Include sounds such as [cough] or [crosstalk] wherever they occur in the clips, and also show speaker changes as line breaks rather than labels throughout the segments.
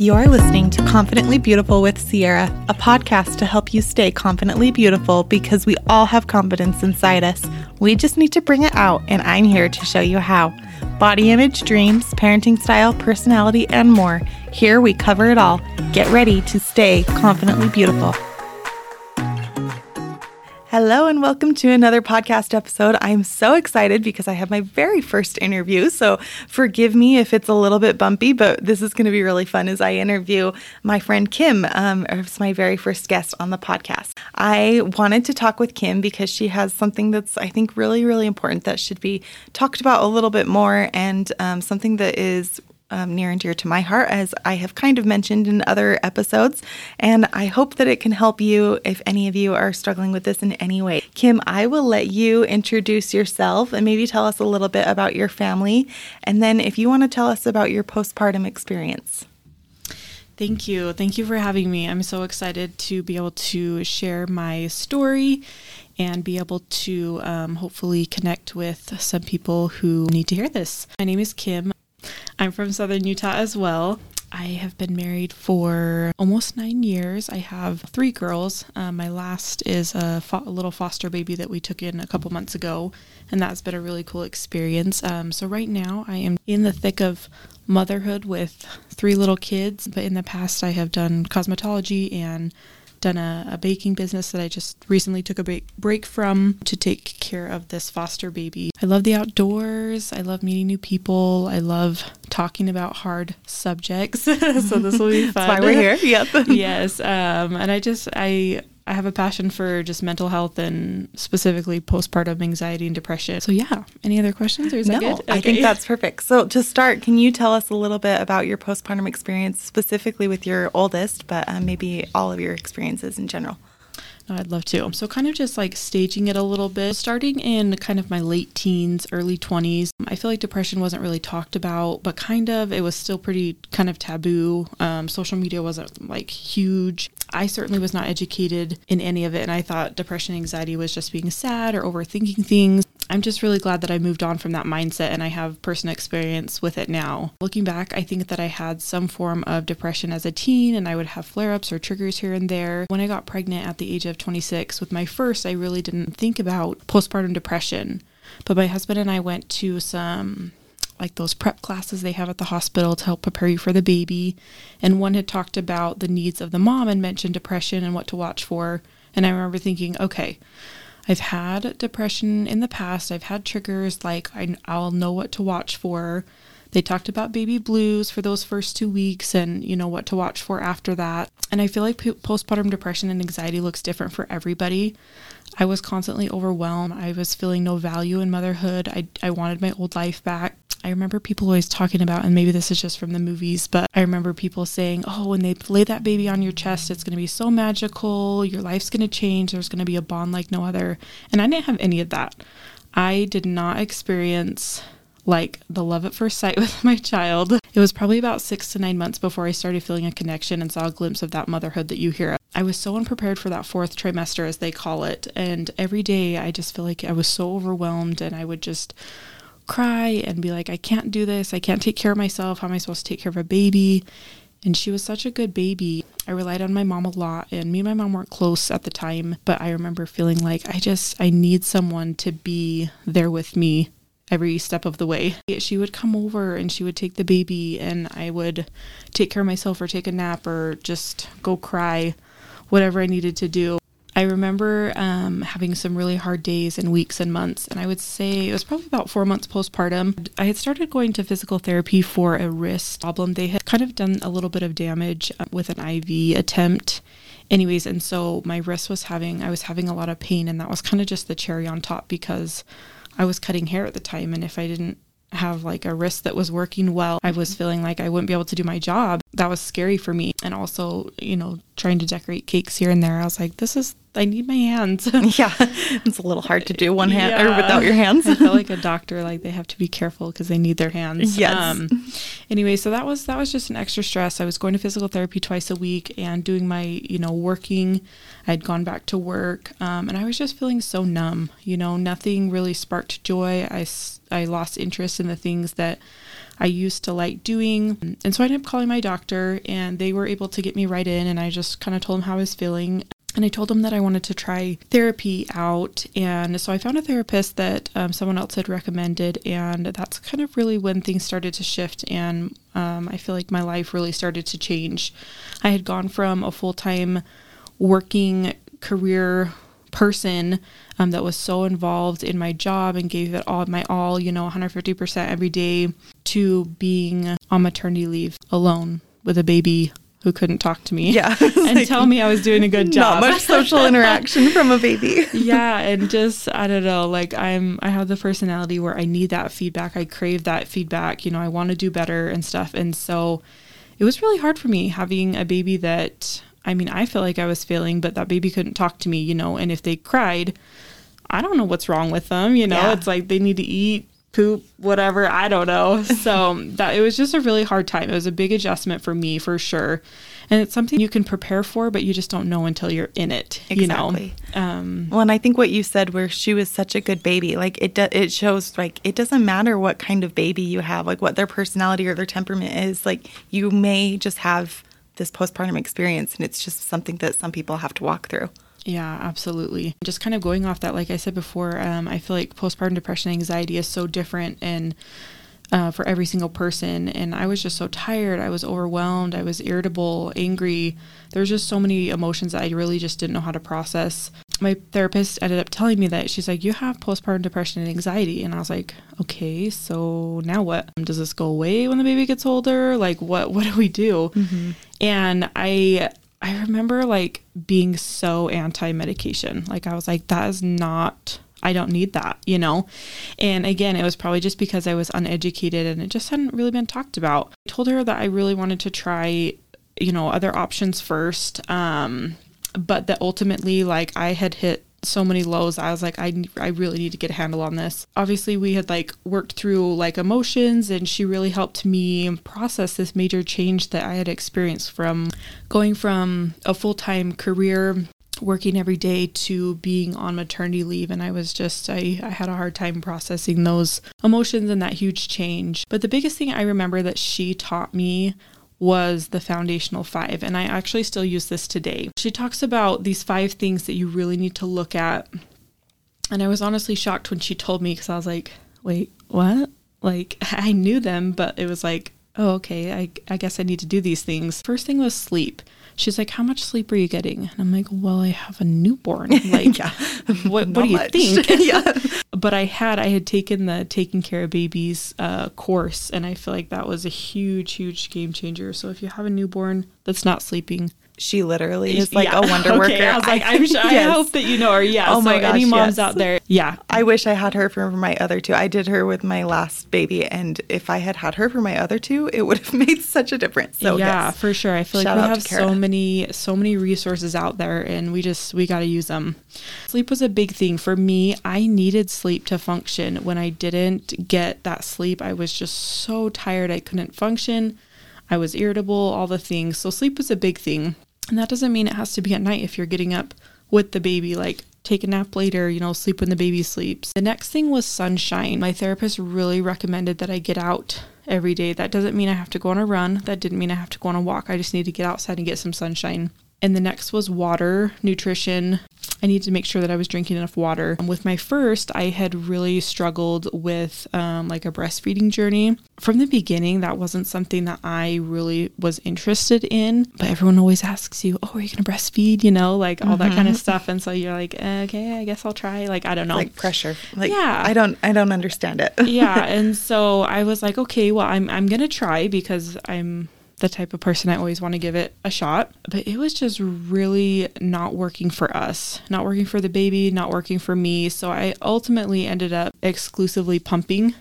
You're listening to Confidently Beautiful with Ciera, a podcast to help you stay confidently beautiful because we all have confidence inside us. We just need to bring it out, and I'm here to show you how. Body image, dreams, parenting style, personality, and more. Here we cover it all. Get ready to stay confidently beautiful. Hello, and welcome to another podcast episode. I'm so excited because I have my very first interview. So, forgive me if it's a little bit bumpy, but this is going to be really fun as I interview my friend Kim um, as my very first guest on the podcast. I wanted to talk with Kim because she has something that's, I think, really, really important that should be talked about a little bit more and um, something that is um, near and dear to my heart, as I have kind of mentioned in other episodes. And I hope that it can help you if any of you are struggling with this in any way. Kim, I will let you introduce yourself and maybe tell us a little bit about your family. And then if you want to tell us about your postpartum experience.
Thank you. Thank you for having me. I'm so excited to be able to share my story and be able to um, hopefully connect with some people who need to hear this. My name is Kim. I'm from southern Utah as well. I have been married for almost nine years. I have three girls. Um, my last is a, fo- a, little foster baby that we took in a couple months ago, and that's been a really cool experience. Um, so, right now, I am in the thick of motherhood with three little kids, but in the past, I have done cosmetology and done a, a, baking business that I just recently took a break, break from to take care of this foster baby. I love the outdoors. I love meeting new people. I love talking about hard subjects. [laughs] so this will be fun. [laughs]
That's why we're here. Yep. [laughs]
yes. Um, and I just, I, I have a passion for just mental health and specifically postpartum anxiety and depression. So yeah, any other questions or is
no,
that good?
Okay. I think that's perfect. So to start, can you tell us a little bit about your postpartum experience, specifically with your oldest, but um, maybe all of your experiences in general?
No, I'd love to. So, kind of just like staging it a little bit, starting in kind of my late teens, early 20s. I feel like depression wasn't really talked about, but kind of it was still pretty kind of taboo. Um, social media wasn't like huge. I certainly was not educated in any of it, and I thought depression anxiety was just being sad or overthinking things. I'm just really glad that I moved on from that mindset and I have personal experience with it now. Looking back, I think that I had some form of depression as a teen and I would have flare ups or triggers here and there. When I got pregnant at the age of 26 with my first, I really didn't think about postpartum depression. But my husband and I went to some like those prep classes they have at the hospital to help prepare you for the baby. And one had talked about the needs of the mom and mentioned depression and what to watch for. And I remember thinking, okay, I've had depression in the past. I've had triggers like I, I'll know what to watch for. They talked about baby blues for those first two weeks and, you know, what to watch for after that. And I feel like postpartum depression and anxiety looks different for everybody. I was constantly overwhelmed. I was feeling no value in motherhood. I, I wanted my old life back. I remember people always talking about, and maybe this is just from the movies, but I remember people saying, oh, when they lay that baby on your chest, it's going to be so magical. Your life's going to change. There's going to be a bond like no other. And I didn't have any of that. I did not experience like the love at first sight [laughs] with my child. It was probably about six to nine months before I started feeling a connection and saw a glimpse of that motherhood that you hear. Of. I was so unprepared for that fourth trimester, as they call it. And every day I just feel like I was so overwhelmed and I would just cry and be like, I can't do this. I can't take care of myself. How am I supposed to take care of a baby? And she was such a good baby. I relied on my mom a lot, and me and my mom weren't close at the time, but I remember feeling like I just, I need someone to be there with me every step of the way. She would come over and she would take the baby, and I would take care of myself or take a nap or just go cry, whatever I needed to do. I remember um, having some really hard days and weeks and months, and I would say it was probably about four months postpartum. I had started going to physical therapy for a wrist problem. They had kind of done a little bit of damage uh, with an IV attempt. Anyways, and so my wrist was having, I was having a lot of pain, and that was kind of just the cherry on top because I was cutting hair at the time, and if I didn't have like a wrist that was working well. I was feeling like I wouldn't be able to do my job. That was scary for me. And also, you know, trying to decorate cakes here and there. I was like, this is I need my hands. [laughs] [laughs]
yeah, it's a little hard to do one hand yeah. or without your hands.
I feel like [laughs] a doctor, like they have to be careful because they need their hands.
Yes. Um,
anyway, so that was that was just an extra stress. I was going to physical therapy twice a week and doing my, you know, working. I had gone back to work, um, and I was just feeling so numb. You know, nothing really sparked joy. I I lost interest in the things that I used to like doing. And so I ended up calling my doctor and they were able to get me right in. And I just kind of told them how I was feeling. And I told them that I wanted to try therapy out. And so I found a therapist that um, someone else had recommended. And that's kind of really when things started to shift. And um, I feel like my life really started to change. I had gone from a full time working career person um, that was so involved in my job and gave it all my all, you know, 150% every day, to being on maternity leave alone with a baby who couldn't talk to me
Yeah. [laughs]
and
Like,
tell me I was doing a good job.
Not much social interaction [laughs] from a baby.
yeah, [laughs] and just I don't know, like I'm I have the personality where I need that feedback. I crave that feedback, you know, I want to do better and stuff. And so it was really hard for me having a baby that I mean, I felt like I was failing, but that baby couldn't talk to me, you know, and if they cried, I don't know what's wrong with them, you know.
Yeah.
It's like they need to eat, poop, whatever, I don't know. [laughs] So that it was just a really hard time. It was a big adjustment for me for sure. And it's something you can prepare for, but you just don't know until you're in it,
Exactly.
you know. Um
Well, and I think what you said, where she was such a good baby, like it, do, it shows like it doesn't matter what kind of baby you have, like what their personality or their temperament is. Like you may just have this postpartum experience, and it's just something that some people have to walk through.
Yeah, absolutely. Just kind of going off that, like I said before, um, I feel like postpartum depression anxiety is so different and uh, for every single person. And I was just so tired. I was overwhelmed. I was irritable, angry. There's just so many emotions that I really just didn't know how to process. My therapist ended up telling me that she's like, You have postpartum depression and anxiety. And I was like, Okay, so now what? Does this go away when the baby gets older? Like, what, what do we do? And I, I remember like being so anti medication. Like I was like, that is not, I don't need that, you know? And again, it was probably just because I was uneducated and it just hadn't really been talked about. I told her that I really wanted to try, you know, other options first. Um, but that ultimately, like, I had hit so many lows. I was like, I, I really need to get a handle on this. Obviously, we had like worked through like emotions, and she really helped me process this major change that I had experienced from going from a full time career working every day to being on maternity leave and I was just I, I had a hard time processing those emotions and that huge change. But the biggest thing I remember that she taught me was the foundational five. And I actually still use this today. She talks about these five things that you really need to look at. And I was honestly shocked when she told me because I was like, wait, what? Like, [laughs] I knew them, but it was like, oh, okay, I, I guess I need to do these things. First thing was sleep. She's like, how much sleep are you getting? And I'm like, well, I have a newborn. [laughs] Like,
Yeah. [laughs]
what, what do you
much.
think? [laughs]
yeah.
but I had I had taken the taking care of babies uh, course, and I feel like that was a huge, huge game changer. So if you have a newborn that's not sleeping,
She literally is like
Yeah.
a [laughs] wonder
Okay,
worker.
I was like, [laughs] I'm sure, I
Yes.
hope that you know her. Yeah.
Oh
so
my
any moms
yes.
out there, yeah,
I wish I had her for my other two. I did her with my last baby, and if I had had her for my other two, it would have [laughs] made such a difference. So
yeah,
yes.
for sure. I feel
Shout
like we have so many, so many resources out there, and we just we got to use them. Sleep was a big thing for me. I needed sleep to function. When I didn't get that sleep, I was just so tired. I couldn't function. I was irritable. All the things. So sleep was a big thing, and that doesn't mean it has to be at night. If you're getting up with the baby, like take a nap later, you know, sleep when the baby sleeps. The next thing was sunshine. My therapist really recommended that I get out every day. That doesn't mean I have to go on a run. That didn't mean I have to go on a walk. I just need to get outside and get some sunshine. And the next was water, nutrition. I needed to make sure that I was drinking enough water. With my first, I had really struggled with um, like a breastfeeding journey. From the beginning, that wasn't something that I really was interested in. But everyone always asks you, "Oh, are you going to breastfeed?" You know, like all that kind of stuff. And so you're like, "Okay, I guess I'll try." Like I don't know.
like pressure. Like
Yeah.
I don't I don't understand it.
yeah, [laughs] and so I was like, okay, well, I'm I'm gonna try because I'm the type of person I always want to give it a shot. But it was just really not working for us, not working for the baby, not working for me. So I ultimately ended up exclusively pumping.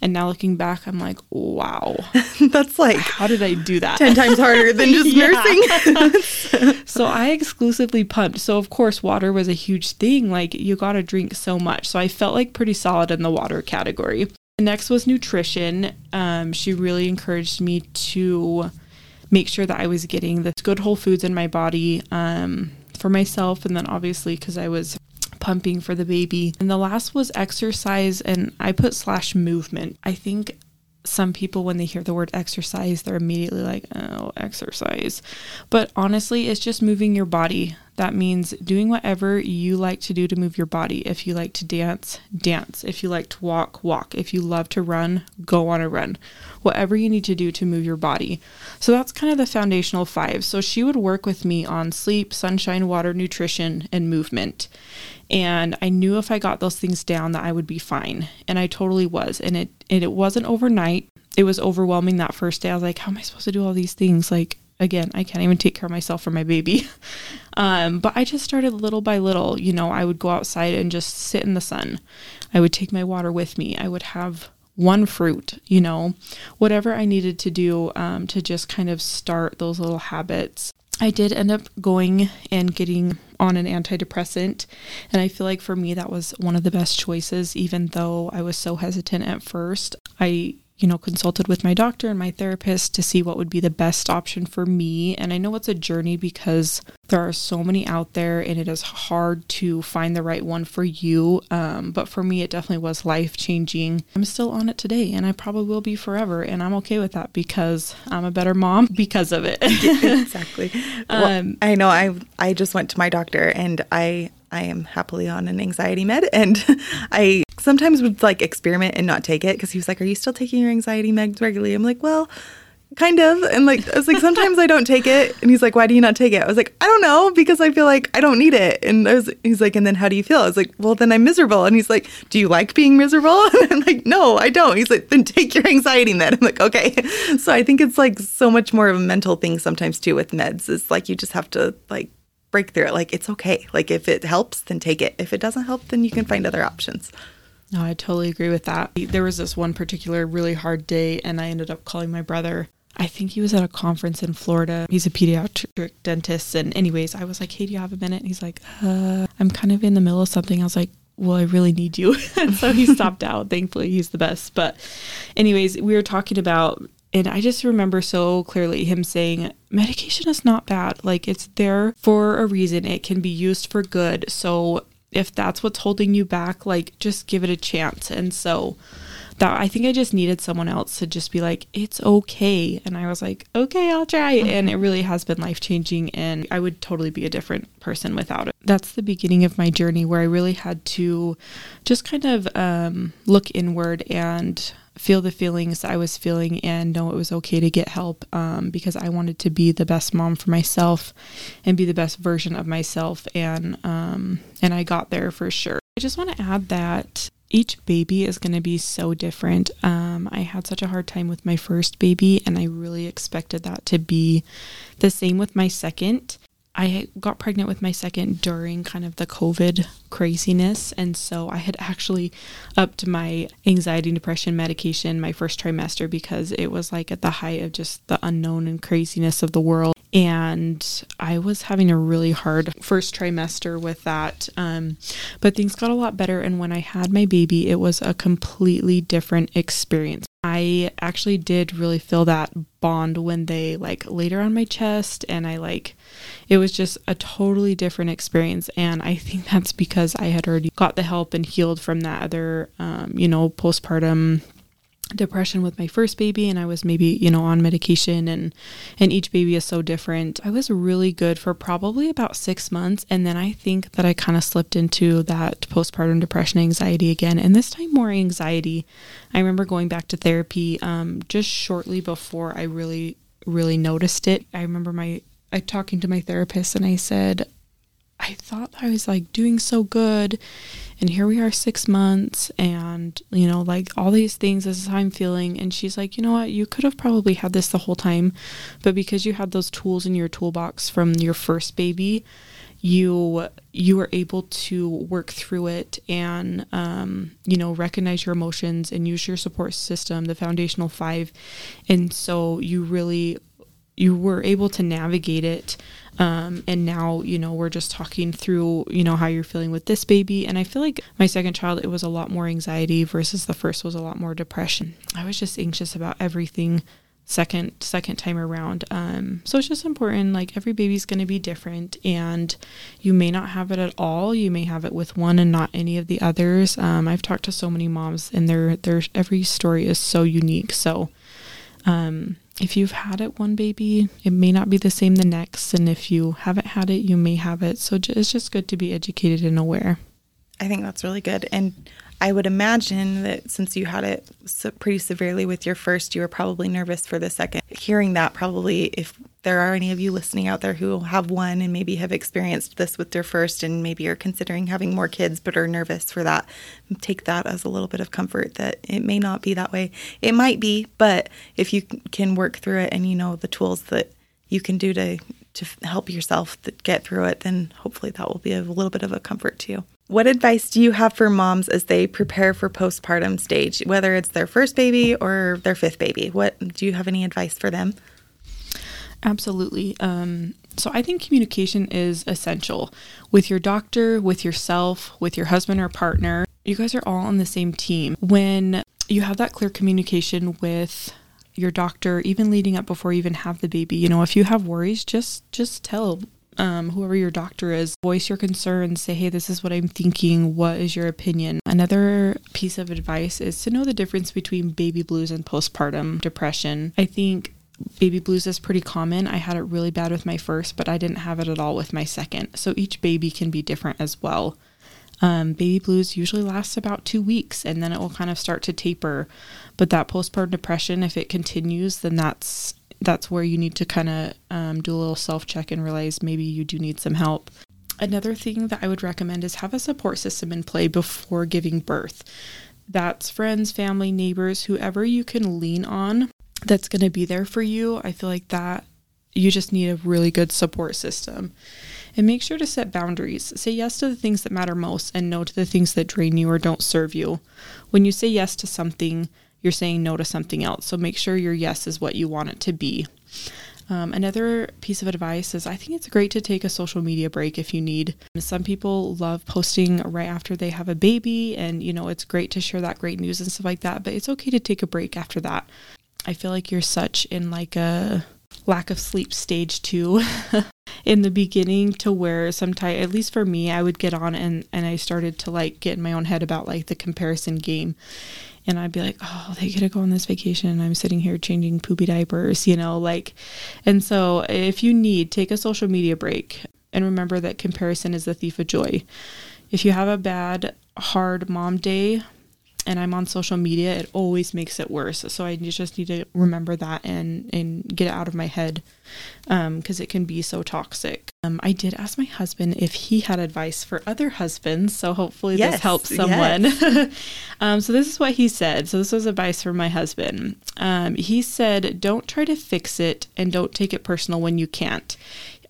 And now looking back, I'm like, wow, [laughs]
That's like
how did I do that?
10 times harder than just [laughs] nursing. [laughs]
so I exclusively pumped. So of course water was a huge thing. Like you got to drink so much. So I felt like pretty solid in the water category. The next was nutrition. Um, she really encouraged me to make sure that I was getting this good whole foods in my body um, for myself, and then obviously because I was pumping for the baby. And the last was exercise, and I put slash movement. I think some people when they hear the word exercise they're immediately like oh exercise. But honestly, it's just moving your body. That means doing whatever you like to do to move your body. If you like to dance, dance. If you like to walk, walk. If you love to run, go on a run. Whatever you need to do to move your body. So that's kind of the foundational five. So she would work with me on sleep, sunshine, water, nutrition, and movement. And I knew if I got those things down that I would be fine. And I totally was. And it and it wasn't overnight. It was overwhelming that first day. I was like, how am I supposed to do all these things? Like again, I can't even take care of myself or my baby. [laughs] um, but I just started little by little. You know, I would go outside and just sit in the sun. I would take my water with me. I would have one fruit, you know, whatever I needed to do um, to just kind of start those little habits. I did end up going and getting on an antidepressant. And I feel like for me, that was one of the best choices, even though I was so hesitant at first. I you know, consulted with my doctor and my therapist to see what would be the best option for me. And I know it's a journey because there are so many out there and it is hard to find the right one for you. Um, but for me, it definitely was life changing. I'm still on it today and I probably will be forever. And I'm okay with that because I'm a better mom [laughs] because of it. [laughs] [laughs]
exactly. Well, um, I know I, I just went to my doctor and I, I am happily on an anxiety med and I sometimes would like experiment and not take it because he was like, Are you still taking your anxiety meds regularly? I'm like, Well, kind of. And like, I was like, Sometimes I don't take it. And he's like, Why do you not take it? I was like, I don't know because I feel like I don't need it. And I was, he's like, And then how do you feel? I was like, Well, then I'm miserable. And he's like, Do you like being miserable? [laughs] And I'm like, No, I don't. He's like, Then take your anxiety med. [laughs] I'm like, Okay. So I think it's like so much more of a mental thing sometimes too with meds. It's like you just have to like break through it. Like it's okay. Like if it helps, then take it. If it doesn't help, then you can find other options.
No, I totally agree with that. There was this one particular really hard day, and I ended up calling my brother. I think he was at a conference in Florida. He's a pediatric dentist. And, anyways, I was like, hey, do you have a minute? And he's like, uh, I'm kind of in the middle of something. I was like, well, I really need you. [laughs] and so he stopped [laughs] out. Thankfully, he's the best. But, anyways, we were talking about and I just remember so clearly him saying, medication is not bad. Like it's there for a reason. It can be used for good. So if that's what's holding you back, like just give it a chance. And so that I think I just needed someone else to just be like, it's okay. And I was like, okay, I'll try. And it really has been life changing. And I would totally be a different person without it. That's the beginning of my journey where I really had to just kind of um, look inward and feel the feelings I was feeling and know it was okay to get help um, because I wanted to be the best mom for myself and be the best version of myself and um, and I got there for sure. I just want to add that each baby is going to be so different. Um, I had such a hard time with my first baby, and I really expected that to be the same with my second. I got pregnant with my second during kind of the COVID craziness. And so I had actually upped my anxiety and depression medication my first trimester because it was like at the height of just the unknown and craziness of the world. And I was having a really hard first trimester with that. Um, but things got a lot better. And when I had my baby, it was a completely different experience. I actually did really feel that bond when they like laid on my chest and I like it was just a totally different experience and I think [laughs] that's because I had already got the help and healed from that other um, you know postpartum depression with my first baby and I was maybe, you know, on medication and and each baby is so different. I was really good for probably about 6 months and then I think that I kind of slipped into that postpartum depression anxiety again and this time more anxiety. I remember going back to therapy um, just shortly before I really really noticed it. I remember my I talking to my therapist and I said I thought I was like doing so good and here we are six months and you know like all these things this is how i'm feeling. And she's like you know what? You could have probably had this the whole time but because you had those tools in your toolbox from your first baby you you were able to work through it and um, you know recognize your emotions and use your support system the foundational five. And so you really you were able to navigate it um, and now you know we're just talking through you know how you're feeling with this baby. And i feel like my second child it was a lot more anxiety versus the first was a lot more depression. I was just anxious about everything second second time around. Um, so it's just important like every baby's going to be different and you may not have it at all. You may have it with one and not any of the others. Um, i've talked to so many moms and their their every story is so unique. So um, if you've had it one baby, it may not be the same the next. And if you haven't had it, you may have it. So it's just good to be educated and aware.
I think that's really good. And I would imagine that since you had it pretty severely with your first, you were probably nervous for the second. Hearing that, probably, if there are any of you listening out there who have one and maybe have experienced this with their first and maybe are considering having more kids but are nervous for that, take that as a little bit of comfort that it may not be that way. It might be, but if you can work through it and you know the tools that you can do to to help yourself get through it, then hopefully that will be a little bit of a comfort to you. What advice do you have for moms as they prepare for postpartum stage, whether it's their first baby or their fifth baby? What do you have any advice for them?
Absolutely. Um, so I think communication is essential with your doctor, with yourself, with your husband or partner. You guys are all on the same team. When you have that clear communication with your doctor even leading up before you even have the baby you know if you have worries just just tell um, whoever your doctor is, voice your concerns, say, hey, this is what I'm thinking. What is your opinion? Another piece of advice is to know the difference between baby blues and postpartum depression. I think baby blues is pretty common. I had it really bad with my first, but I didn't have it at all with my second. So each baby can be different as well. Um, baby blues usually lasts about two weeks and then it will kind of start to taper. But that postpartum depression, if it continues, then that's that's where you need to kind of um, do a little self check and realize maybe you do need some help. Another thing that I would recommend is have a support system in play before giving birth. That's friends, family, neighbors, whoever you can lean on that's going to be there for you. I feel like that you just need a really good support system. And make sure to set boundaries. Say yes to the things that matter most and no to the things that drain you or don't serve you. When you say yes to something, you're saying no to something else. So make sure your yes is what you want it to be. Um, another piece of advice is I think it's great to take a social media break if you need. Some people love posting right after they have a baby, and you know, it's great to share that great news and stuff like that, but it's okay to take a break after that. I feel like you're such in like a lack of sleep stage two [laughs] in the beginning to where sometimes at least for me I would get on and and I started to like get in my own head about like the comparison game and I'd be like, oh, they get to go on this vacation and I'm sitting here changing poopy diapers, you know, like, and so if you need, take a social media break and remember that comparison is the thief of joy. If you have a bad, hard mom day, and I'm on social media, it always makes it worse. So I just need to remember that and and get it out of my head because um, it can be so toxic. Um, I did ask my husband if he had advice for other husbands, so hopefully yes, this helps someone. Yes. [laughs] um, so this is what he said. So this was advice from my husband. Um, he said, "Don't try to fix it and don't take it personal when you can't."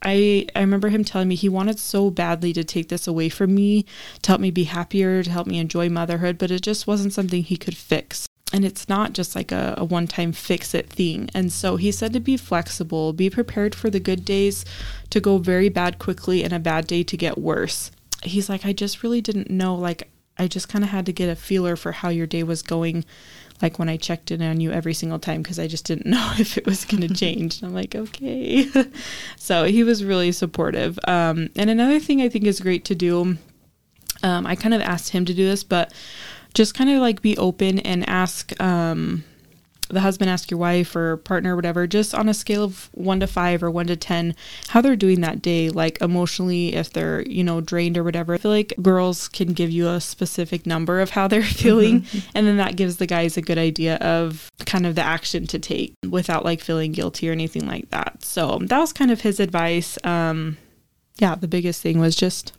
I, I remember him telling me he wanted so badly to take this away from me, to help me be happier, to help me enjoy motherhood, but it just wasn't something he could fix. And it's not just like a, a one time fix it thing. And so he said to be flexible, be prepared for the good days to go very bad quickly and a bad day to get worse. He's like, I just really didn't know. Like, I just kind of had to get a feeler for how your day was going like when I checked in on you every single time because I just didn't [laughs] know if it was going to change. And I'm like, okay. [laughs] so he was really supportive. Um, and another thing I think is great to do, um, I kind of asked him to do this, but just kind of like be open and ask um, the husband ask your wife or partner or whatever just on a scale of 1 to 5 or 1 to 10 how they're doing that day like emotionally if they're you know drained or whatever. I feel like girls can give you a specific number of how they're [laughs] feeling mm-hmm. and then that gives the guys a good idea of kind of the action to take without like feeling guilty or anything like that. So that was kind of his advice. Um yeah the biggest thing was just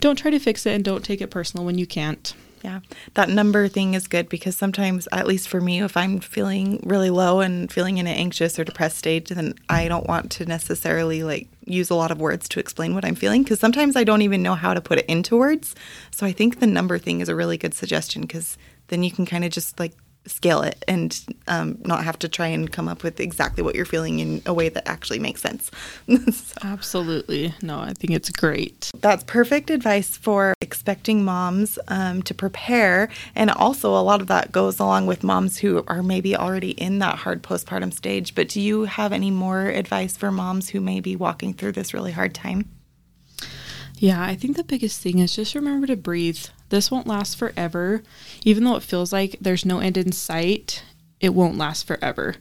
don't try to fix it and don't take it personal when you can't
yeah, that number thing is good because sometimes, at least for me, if I'm feeling really low and feeling in an anxious or depressed state, then I don't want to necessarily like use a lot of words to explain what I'm feeling because sometimes I don't even know how to put it into words. So I think the number thing is a really good suggestion because then you can kind of just like scale it and um, not have to try and come up with exactly what you're feeling in a way that actually makes sense. [laughs]
so. Absolutely. No, I think it's great.
That's perfect advice for expecting moms um, to prepare. And also, a lot of that goes along with moms who are maybe already in that hard postpartum stage. But do you have any more advice for moms who may be walking through this really hard time?
Yeah, I think the biggest thing is just remember to breathe. This won't last forever. Even though it feels like there's no end in sight, it won't last forever.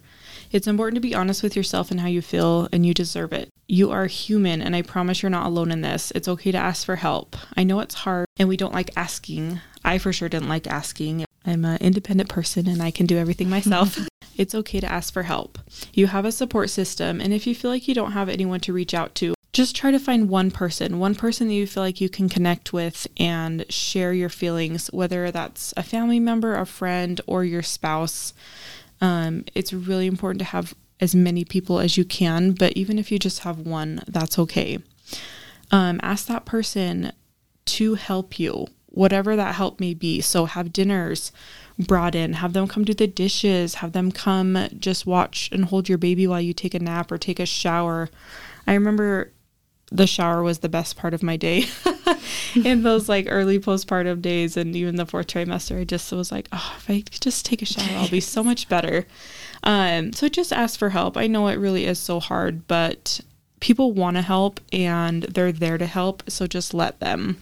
It's important to be honest with yourself and how you feel, and you deserve it. You are human, and I promise you're not alone in this. It's okay to ask for help. I know it's hard, and we don't like asking. I for sure didn't like asking. I'm an independent person and I can do everything [laughs] myself. it's okay to ask for help. You have a support system, and if you feel like you don't have anyone to reach out to, just try to find one person, one person that you feel like you can connect with and share your feelings, whether that's a family member, a friend, or your spouse. Um, it's really important to have as many people as you can, but even if you just have one, that's okay. Um, ask that person to help you, whatever that help may be. So, have dinners brought in, have them come do the dishes, have them come just watch and hold your baby while you take a nap or take a shower. I remember the shower was the best part of my day. [laughs] In those like early postpartum days and even the fourth trimester i just was like oh if i could just take a shower i'll be so much better. Um, so just ask for help. I know it really is so hard but people want to help and they're there to help so just let them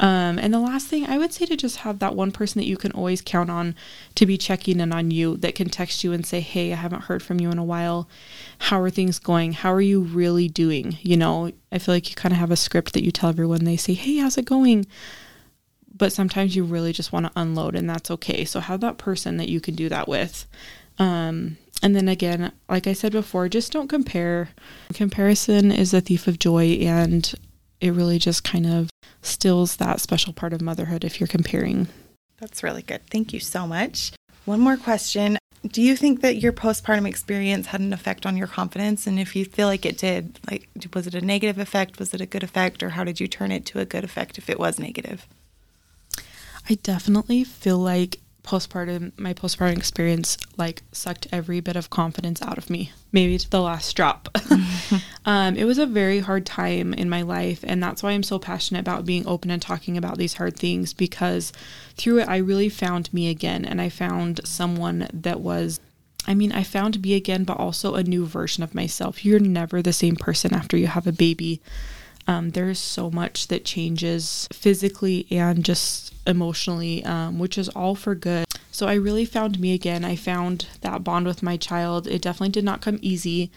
um, and the last thing I would say to just have that one person that you can always count on to be checking in on you that can text you and say, Hey, I haven't heard from you in a while. How are things going? How are you really doing? You know, I feel like you kind of have a script that you tell everyone. They say, Hey, how's it going? But sometimes you really just want to unload, and that's okay. So have that person that you can do that with. Um, and then again, like I said before, just don't compare. Comparison is a thief of joy, and it really just kind of stills that special part of motherhood if you're comparing.
That's really good. Thank you so much. One more question. Do you think that your postpartum experience had an effect on your confidence? And if you feel like it did, like was it a negative effect? Was it a good effect? Or how did you turn it to a good effect if it was negative?
I definitely feel like postpartum my postpartum experience like sucked every bit of confidence out of me maybe to the last drop [laughs] um, it was a very hard time in my life and that's why i'm so passionate about being open and talking about these hard things because through it i really found me again and i found someone that was I mean, I found me again, but also a new version of myself. You're never the same person after you have a baby. Um, there's so much that changes physically and just emotionally, um, which is all for good. So I really found me again. I found that bond with my child. It definitely did not come easy,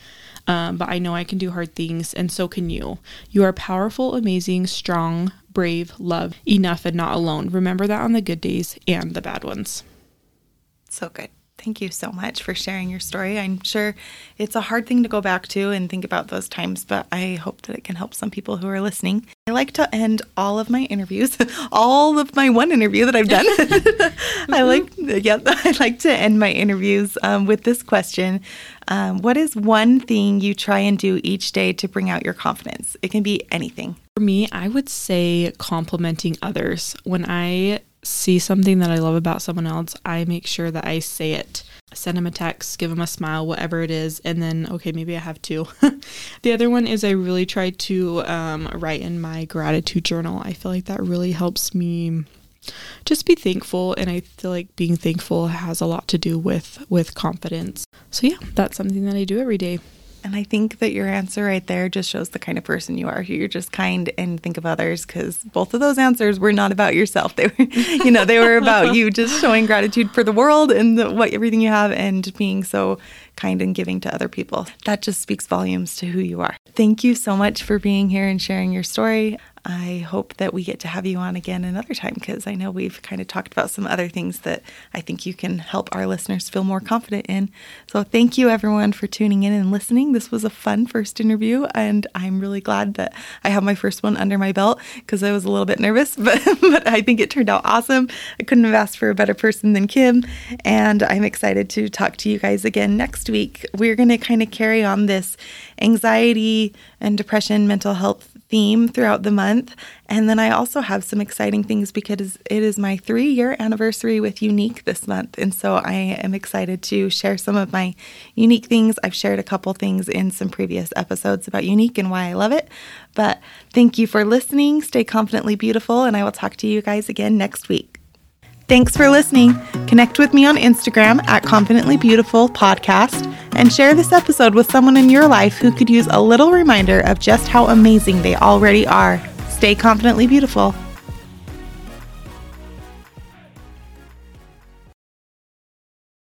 um, but I know I can do hard things, and so can you. You are powerful, amazing, strong, brave, love, enough, and not alone. Remember that on the good days and the bad ones.
So good. Thank you so much for sharing your story. I'm sure it's a hard thing to go back to and think about those times, but I hope that it can help some people who are listening. I like to end all of my interviews, [laughs] all of my one interview that I've done. [laughs] I like, yeah, [laughs] I like to end my interviews um, with this question: um, What is one thing you try and do each day to bring out your confidence? It can be anything.
For me, I would say complimenting others. When I see something that I love about someone else, I make sure that I say it. Send them a text, give them a smile, whatever it is, and then, okay, maybe I have two. [laughs] the other one is I really try to um, write in my gratitude journal. I feel like that really helps me just be thankful and i feel like being thankful has a lot to do with with confidence so yeah that's something that i do every day
and I think that your answer right there just shows the kind of person you are. You're just kind and think of others because both of those answers were not about yourself. They were, you know, they were about you just showing gratitude for the world and the, what everything you have and being so kind and giving to other people. That just speaks volumes to who you are. Thank you so much for being here and sharing your story. I hope that we get to have you on again another time because I know we've kind of talked about some other things that I think you can help our listeners feel more confident in. So, thank you everyone for tuning in and listening. This was a fun first interview, and I'm really glad that I have my first one under my belt because I was a little bit nervous, [laughs] but, but I think it turned out awesome. I couldn't have asked for a better person than Kim, and I'm excited to talk to you guys again next week. We're going to kind of carry on this anxiety and depression, mental health theme throughout the month. And then I also have some exciting things because it is my three year anniversary with Younique this month. And so I am excited to share some of my Younique things. I've shared a couple things in some previous episodes about Younique and why I love it. But thank you for listening. Stay confidently beautiful. And I will talk to you guys again next week. Thanks for listening. Connect with me on Instagram at Confidently Beautiful Podcast and share this episode with someone in your life who could use a little reminder of just how amazing they already are. Stay confidently beautiful.